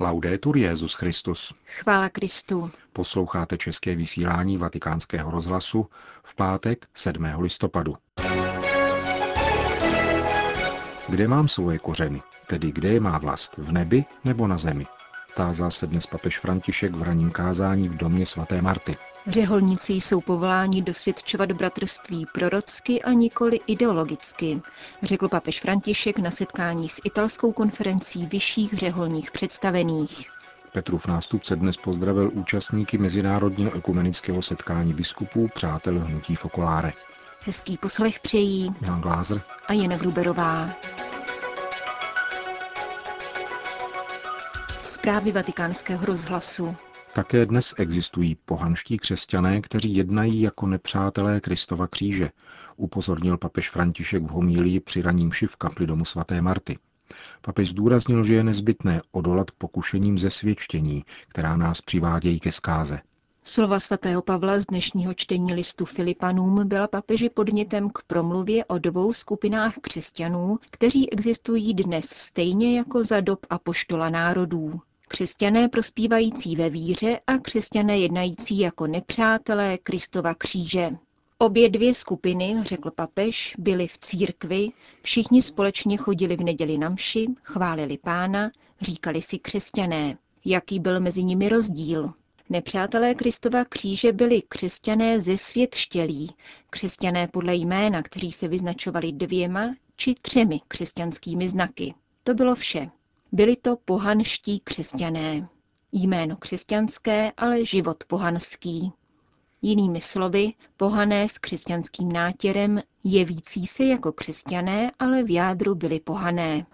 Laudetur Jezus Christus. Chvála Kristu. Posloucháte české vysílání Vatikánského rozhlasu v pátek 7. listopadu. Kde mám svoje kořeny, tedy kde je má vlast, v nebi nebo na zemi? Tázal se dnes papež František v raním kázání v domě svaté Marty. Řeholníci jsou povoláni dosvědčovat bratrství prorocky a nikoli ideologicky, řekl papež František na setkání s italskou konferencí vyšších řeholních představených. Petrův nástupce dnes pozdravil účastníky Mezinárodního ekumenického setkání biskupů Přátel hnutí Fokoláre. Hezký poslech přejí Jan Glázer a Jana Gruberová. Zprávy vatikánského rozhlasu. Také dnes existují pohanští křesťané, kteří jednají jako nepřátelé Kristova kříže, upozornil papež František v homílii při raním v kapli domu svaté Marty. Papež zdůraznil, že je nezbytné odolat pokušením ze svědčení, která nás přivádějí ke zkáze. Slova svatého Pavla z dnešního čtení listu Filipanům byla papeži podnětem k promluvě o dvou skupinách křesťanů, kteří existují dnes stejně jako za dob apoštola národů. Křesťané prospívající ve víře a křesťané jednající jako nepřátelé Kristova kříže. Obě dvě skupiny, řekl papež, byly v církvi, všichni společně chodili v neděli na mši, chválili pána, říkali si křesťané. Jaký byl mezi nimi rozdíl? Nepřátelé Kristova kříže byli křesťané ze svět štělí, křesťané podle jména, kteří se vyznačovali dvěma či třemi křesťanskými znaky. To bylo vše. Byli to pohanští křesťané. Jméno křesťanské, ale život pohanský. Jinými slovy, pohané s křesťanským nátěrem, jevící se jako křesťané, ale v jádru byli pohané.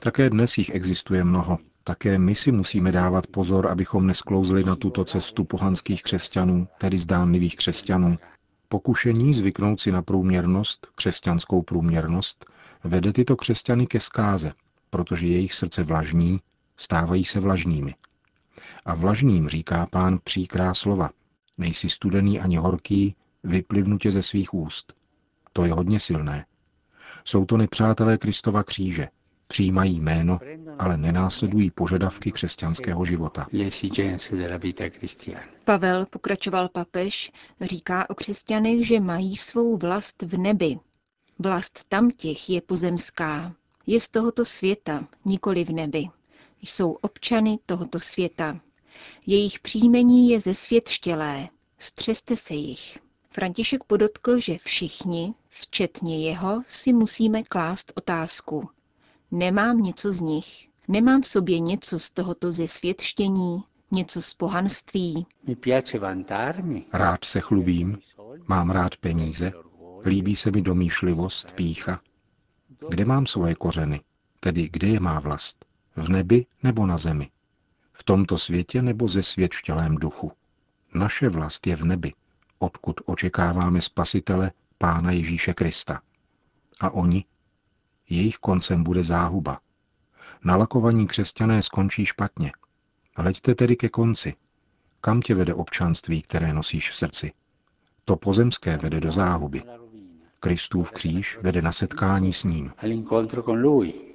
Také dnes jich existuje mnoho. Také my si musíme dávat pozor, abychom nesklouzli na tuto cestu pohanských křesťanů, tedy zdánlivých křesťanů. Pokušení zvyknout si na průměrnost, křesťanskou průměrnost, vede tyto křesťany ke zkáze, protože jejich srdce vlažní, stávají se vlažnými. A vlažným říká pán příkrá slova. Nejsi studený ani horký, vyplivnutě ze svých úst. To je hodně silné. Jsou to nepřátelé Kristova kříže. Přijímají jméno, ale nenásledují požadavky křesťanského života. Pavel, pokračoval papež, říká o křesťanech, že mají svou vlast v nebi. Vlast tamtěch je pozemská, je z tohoto světa, nikoli v nebi. Jsou občany tohoto světa. Jejich příjmení je ze svět štělé. Střeste se jich. František podotkl, že všichni, včetně jeho, si musíme klást otázku. Nemám něco z nich. Nemám v sobě něco z tohoto zesvětštění, něco z pohanství. Rád se chlubím, mám rád peníze, líbí se mi domýšlivost, pícha, kde mám svoje kořeny, tedy kde je má vlast? V nebi nebo na zemi? V tomto světě nebo ze světštělém duchu? Naše vlast je v nebi, odkud očekáváme spasitele Pána Ježíše Krista. A oni? Jejich koncem bude záhuba. Nalakovaní křesťané skončí špatně. Leďte tedy ke konci. Kam tě vede občanství, které nosíš v srdci? To pozemské vede do záhuby. Kristův kříž vede na setkání s ním.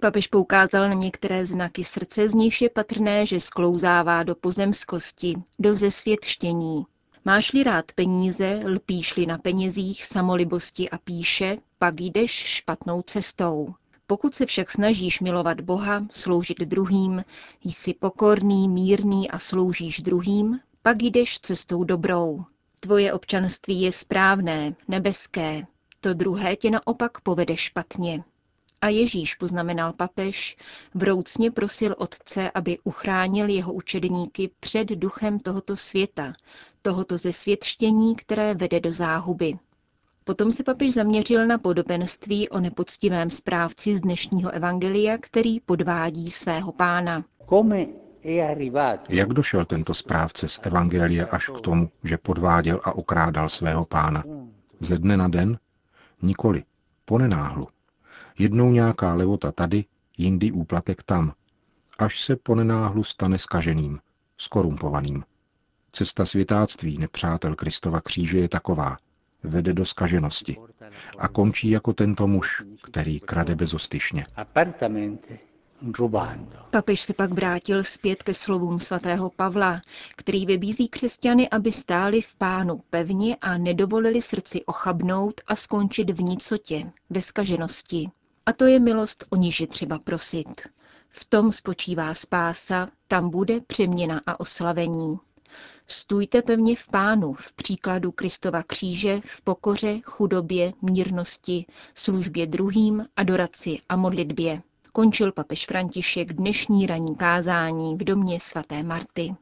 Papež poukázal na některé znaky srdce, z nichž je patrné, že sklouzává do pozemskosti, do zesvětštění. Máš-li rád peníze, lpíš-li na penězích, samolibosti a píše, pak jdeš špatnou cestou. Pokud se však snažíš milovat Boha, sloužit druhým, jsi pokorný, mírný a sloužíš druhým, pak jdeš cestou dobrou. Tvoje občanství je správné, nebeské, to druhé tě naopak povede špatně. A Ježíš, poznamenal papež, vroucně prosil Otce, aby uchránil jeho učedníky před duchem tohoto světa, tohoto zesvětštění, které vede do záhuby. Potom se papež zaměřil na podobenství o nepoctivém správci z dnešního evangelia, který podvádí svého pána. Jak došel tento správce z evangelia až k tomu, že podváděl a okrádal svého pána? Ze dne na den? Nikoli. Ponenáhlu. Jednou nějaká levota tady, jindy úplatek tam. Až se ponenáhlu stane skaženým, skorumpovaným. Cesta světáctví nepřátel Kristova kříže je taková. Vede do skaženosti. A končí jako tento muž, který krade bezostyšně. Papež se pak vrátil zpět ke slovům svatého Pavla, který vybízí křesťany, aby stáli v pánu pevně a nedovolili srdci ochabnout a skončit v nicotě, ve skaženosti. A to je milost, o níž je třeba prosit. V tom spočívá spása, tam bude přeměna a oslavení. Stůjte pevně v pánu, v příkladu Kristova kříže, v pokoře, chudobě, mírnosti, službě druhým, adoraci a modlitbě. Končil papež František dnešní ranní kázání v domě svaté Marty.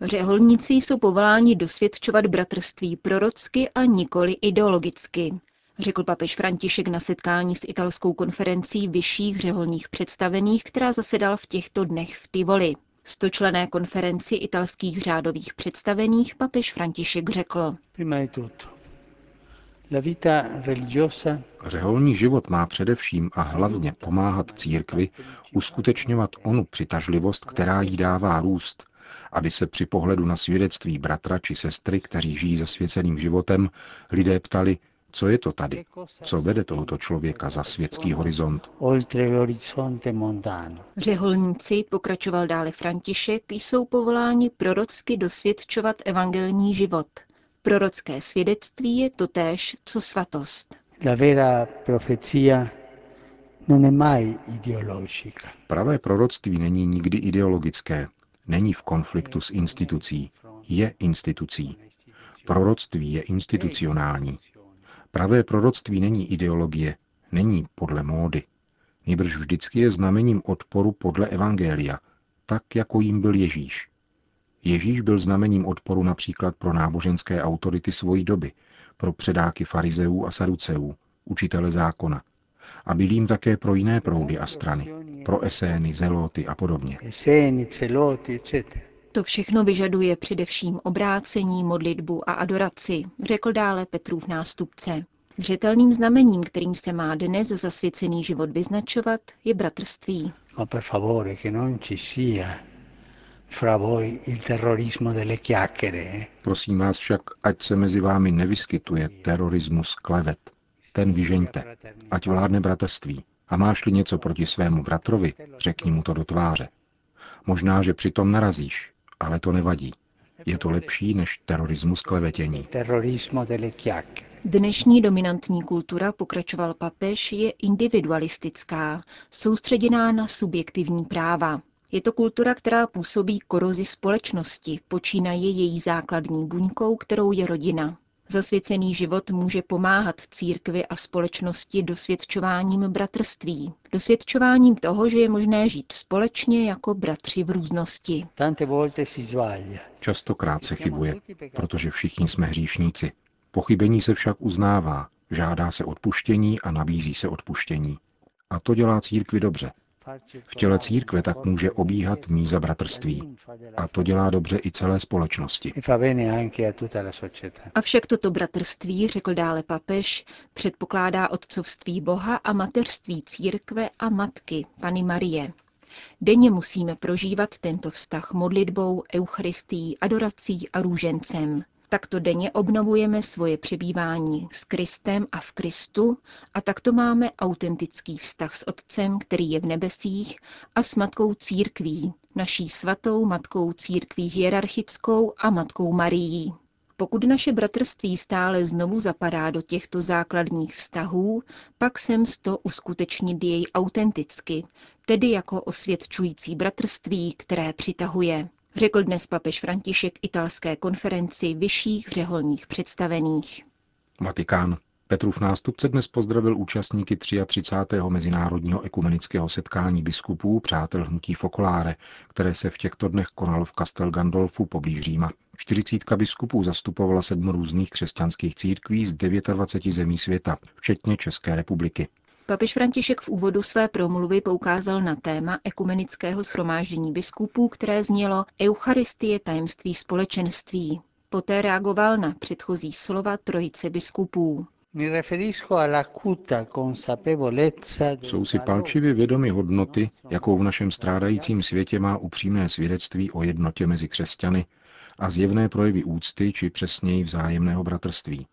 Řeholníci jsou povoláni dosvědčovat bratrství prorocky a nikoli ideologicky řekl papež František na setkání s italskou konferencí vyšších řeholních představených, která zasedala v těchto dnech v Tivoli. Stočlené konferenci italských řádových představených papež František řekl. Řeholní život má především a hlavně pomáhat církvi uskutečňovat onu přitažlivost, která jí dává růst, aby se při pohledu na svědectví bratra či sestry, kteří žijí zasvěceným životem, lidé ptali, co je to tady? Co vede tohoto člověka za světský horizont? Řeholníci, pokračoval dále František, jsou povoláni prorocky dosvědčovat evangelní život. Prorocké svědectví je totéž, co svatost. La vera profecia non è mai ideologica. Pravé proroctví není nikdy ideologické, není v konfliktu s institucí, je institucí. Proroctví je institucionální. Pravé proroctví není ideologie, není podle módy. Nýbrž vždycky je znamením odporu podle Evangelia, tak jako jim byl Ježíš. Ježíš byl znamením odporu například pro náboženské autority svojí doby, pro předáky farizeů a saduceů, učitele zákona. A byl jim také pro jiné proudy a strany, pro esény, zeloty a podobně. To všechno vyžaduje především obrácení, modlitbu a adoraci, řekl dále Petrův nástupce. Zřetelným znamením, kterým se má dnes zasvěcený život vyznačovat, je bratrství. Prosím vás však, ať se mezi vámi nevyskytuje terorismus klevet. Ten vyžeňte, ať vládne bratrství. A máš-li něco proti svému bratrovi, řekni mu to do tváře. Možná, že přitom narazíš, ale to nevadí. Je to lepší než terorismus klevetění. Dnešní dominantní kultura, pokračoval papež, je individualistická, soustředěná na subjektivní práva. Je to kultura, která působí korozi společnosti, počínaje její základní buňkou, kterou je rodina. Zasvěcený život může pomáhat církvi a společnosti dosvědčováním bratrství. Dosvědčováním toho, že je možné žít společně jako bratři v různosti. Častokrát se chybuje, protože všichni jsme hříšníci. Pochybení se však uznává, žádá se odpuštění a nabízí se odpuštění. A to dělá církvi dobře. V těle církve tak může obíhat míza bratrství. A to dělá dobře i celé společnosti. Avšak toto bratrství, řekl dále papež, předpokládá otcovství Boha a mateřství církve a matky, Pany Marie. Denně musíme prožívat tento vztah modlitbou, eucharistií, adorací a růžencem. Takto denně obnovujeme svoje přebývání s Kristem a v Kristu a takto máme autentický vztah s Otcem, který je v nebesích, a s Matkou Církví, naší svatou Matkou Církví hierarchickou a Matkou Marií. Pokud naše bratrství stále znovu zapadá do těchto základních vztahů, pak jsem to uskutečnit jej autenticky, tedy jako osvědčující bratrství, které přitahuje řekl dnes papež František italské konferenci vyšších řeholních představených. Vatikán. Petrův nástupce dnes pozdravil účastníky 33. mezinárodního ekumenického setkání biskupů přátel hnutí Fokoláre, které se v těchto dnech konalo v Castel Gandolfu poblíž Říma. 40 biskupů zastupovala sedm různých křesťanských církví z 29 zemí světa, včetně České republiky. Papež František v úvodu své promluvy poukázal na téma ekumenického schromáždění biskupů, které znělo Eucharistie tajemství společenství. Poté reagoval na předchozí slova trojice biskupů. Jsou si palčivě vědomi hodnoty, jakou v našem strádajícím světě má upřímné svědectví o jednotě mezi křesťany a zjevné projevy úcty či přesněji vzájemného bratrství.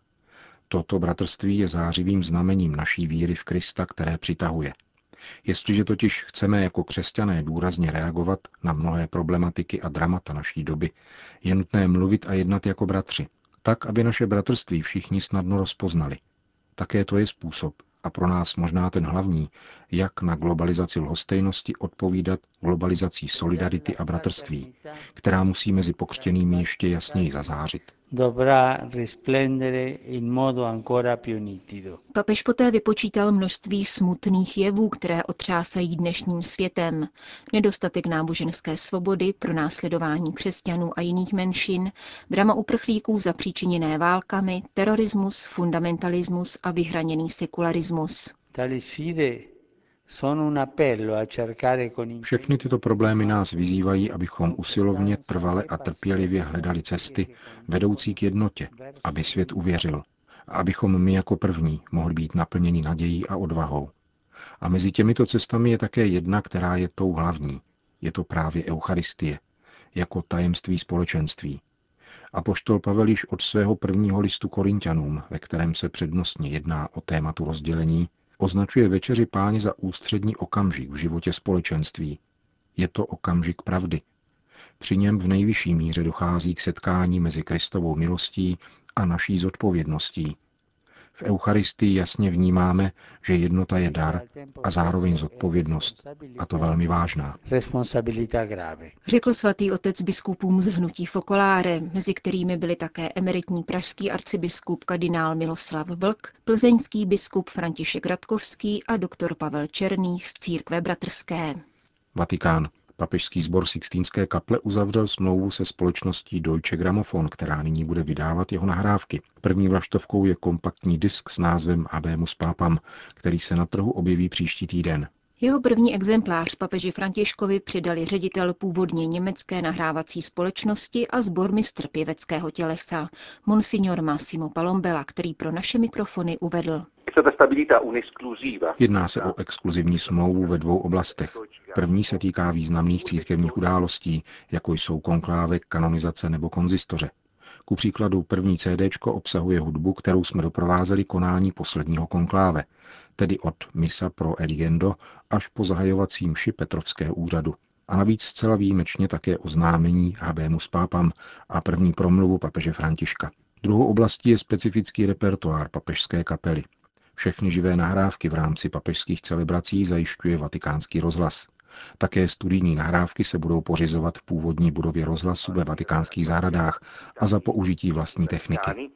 Toto bratrství je zářivým znamením naší víry v Krista, které přitahuje. Jestliže totiž chceme jako křesťané důrazně reagovat na mnohé problematiky a dramata naší doby, je nutné mluvit a jednat jako bratři, tak, aby naše bratrství všichni snadno rozpoznali. Také to je způsob, a pro nás možná ten hlavní, jak na globalizaci lhostejnosti odpovídat globalizací solidarity a bratrství, která musí mezi pokřtěnými ještě jasněji zazářit. Papež poté vypočítal množství smutných jevů, které otřásají dnešním světem. Nedostatek náboženské svobody, pronásledování křesťanů a jiných menšin, drama uprchlíků zapříčiněné válkami, terorismus, fundamentalismus a vyhraněný sekularismus. Všechny tyto problémy nás vyzývají, abychom usilovně, trvale a trpělivě hledali cesty vedoucí k jednotě, aby svět uvěřil a abychom my jako první mohli být naplněni nadějí a odvahou. A mezi těmito cestami je také jedna, která je tou hlavní. Je to právě Eucharistie, jako tajemství společenství. A poštol Pavel již od svého prvního listu Korintianům, ve kterém se přednostně jedná o tématu rozdělení, označuje večeři páně za ústřední okamžik v životě společenství. Je to okamžik pravdy. Při něm v nejvyšší míře dochází k setkání mezi Kristovou milostí a naší zodpovědností, v Eucharistii jasně vnímáme, že jednota je dar a zároveň zodpovědnost, a to velmi vážná. Řekl svatý otec biskupům z hnutí Fokoláre, mezi kterými byli také emeritní pražský arcibiskup kardinál Miloslav Vlk, plzeňský biskup František Radkovský a doktor Pavel Černý z církve bratrské. Vatikán. Papežský sbor Sixtínské kaple uzavřel smlouvu se společností Deutsche Grammophon, která nyní bude vydávat jeho nahrávky. První vlaštovkou je kompaktní disk s názvem Abemus Papam, který se na trhu objeví příští týden. Jeho první exemplář papeži Františkovi přidali ředitel původně německé nahrávací společnosti a sbormistr pěveckého tělesa, monsignor Massimo Palombela, který pro naše mikrofony uvedl. Jedná se o exkluzivní smlouvu ve dvou oblastech. První se týká významných církevních událostí, jako jsou konklávy, kanonizace nebo konzistoře. Ku příkladu první CD obsahuje hudbu, kterou jsme doprovázeli konání posledního konkláve, tedy od Misa pro Eligendo až po zahajovací mši Petrovské úřadu. A navíc zcela výjimečně také oznámení Habemus Pápam a první promluvu papeže Františka. Druhou oblastí je specifický repertoár papežské kapely. Všechny živé nahrávky v rámci papežských celebrací zajišťuje vatikánský rozhlas. Také studijní nahrávky se budou pořizovat v původní budově rozhlasu ve vatikánských zahradách a za použití vlastní techniky.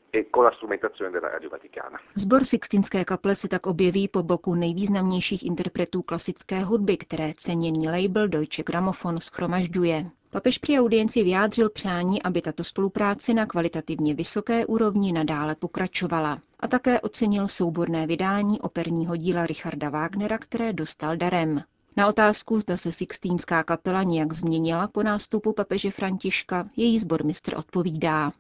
Zbor Sixtinské kaple se tak objeví po boku nejvýznamnějších interpretů klasické hudby, které ceněný label Deutsche Grammophon schromažďuje. Papež při audienci vyjádřil přání, aby tato spolupráce na kvalitativně vysoké úrovni nadále pokračovala. A také ocenil souborné vydání operního díla Richarda Wagnera, které dostal darem. Na otázku, zda se Sixtínská kapela nějak změnila po nástupu papeže Františka, její zbormistr odpovídá.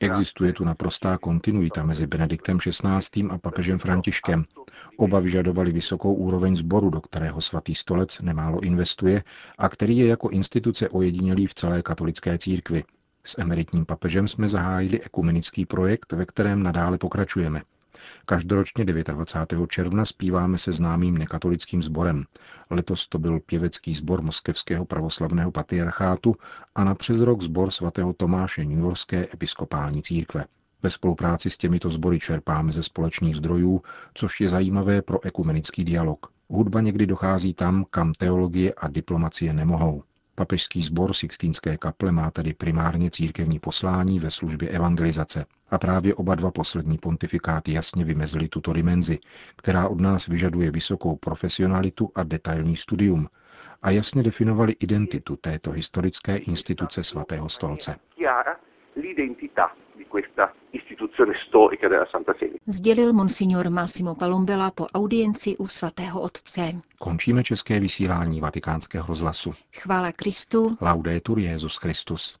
Existuje tu naprostá kontinuita mezi Benediktem XVI. a papežem Františkem. Oba vyžadovali vysokou úroveň sboru, do kterého svatý stolec nemálo investuje a který je jako instituce ojedinělý v celé katolické církvi. S emeritním papežem jsme zahájili ekumenický projekt, ve kterém nadále pokračujeme. Každoročně 29. června zpíváme se známým nekatolickým sborem. Letos to byl pěvecký sbor Moskevského pravoslavného patriarchátu a na přes rok sbor svatého Tomáše Newyorské episkopální církve. Ve spolupráci s těmito sbory čerpáme ze společných zdrojů, což je zajímavé pro ekumenický dialog. Hudba někdy dochází tam, kam teologie a diplomacie nemohou. Papežský sbor Sixtínské kaple má tedy primárně církevní poslání ve službě evangelizace. A právě oba dva poslední pontifikáty jasně vymezily tuto dimenzi, která od nás vyžaduje vysokou profesionalitu a detailní studium, a jasně definovali identitu této historické instituce svatého stolce. Sdělil monsignor Massimo Palombela po audienci u svatého otce. Končíme české vysílání vatikánského rozhlasu. Chvála Kristu. Laudetur Jezus Christus.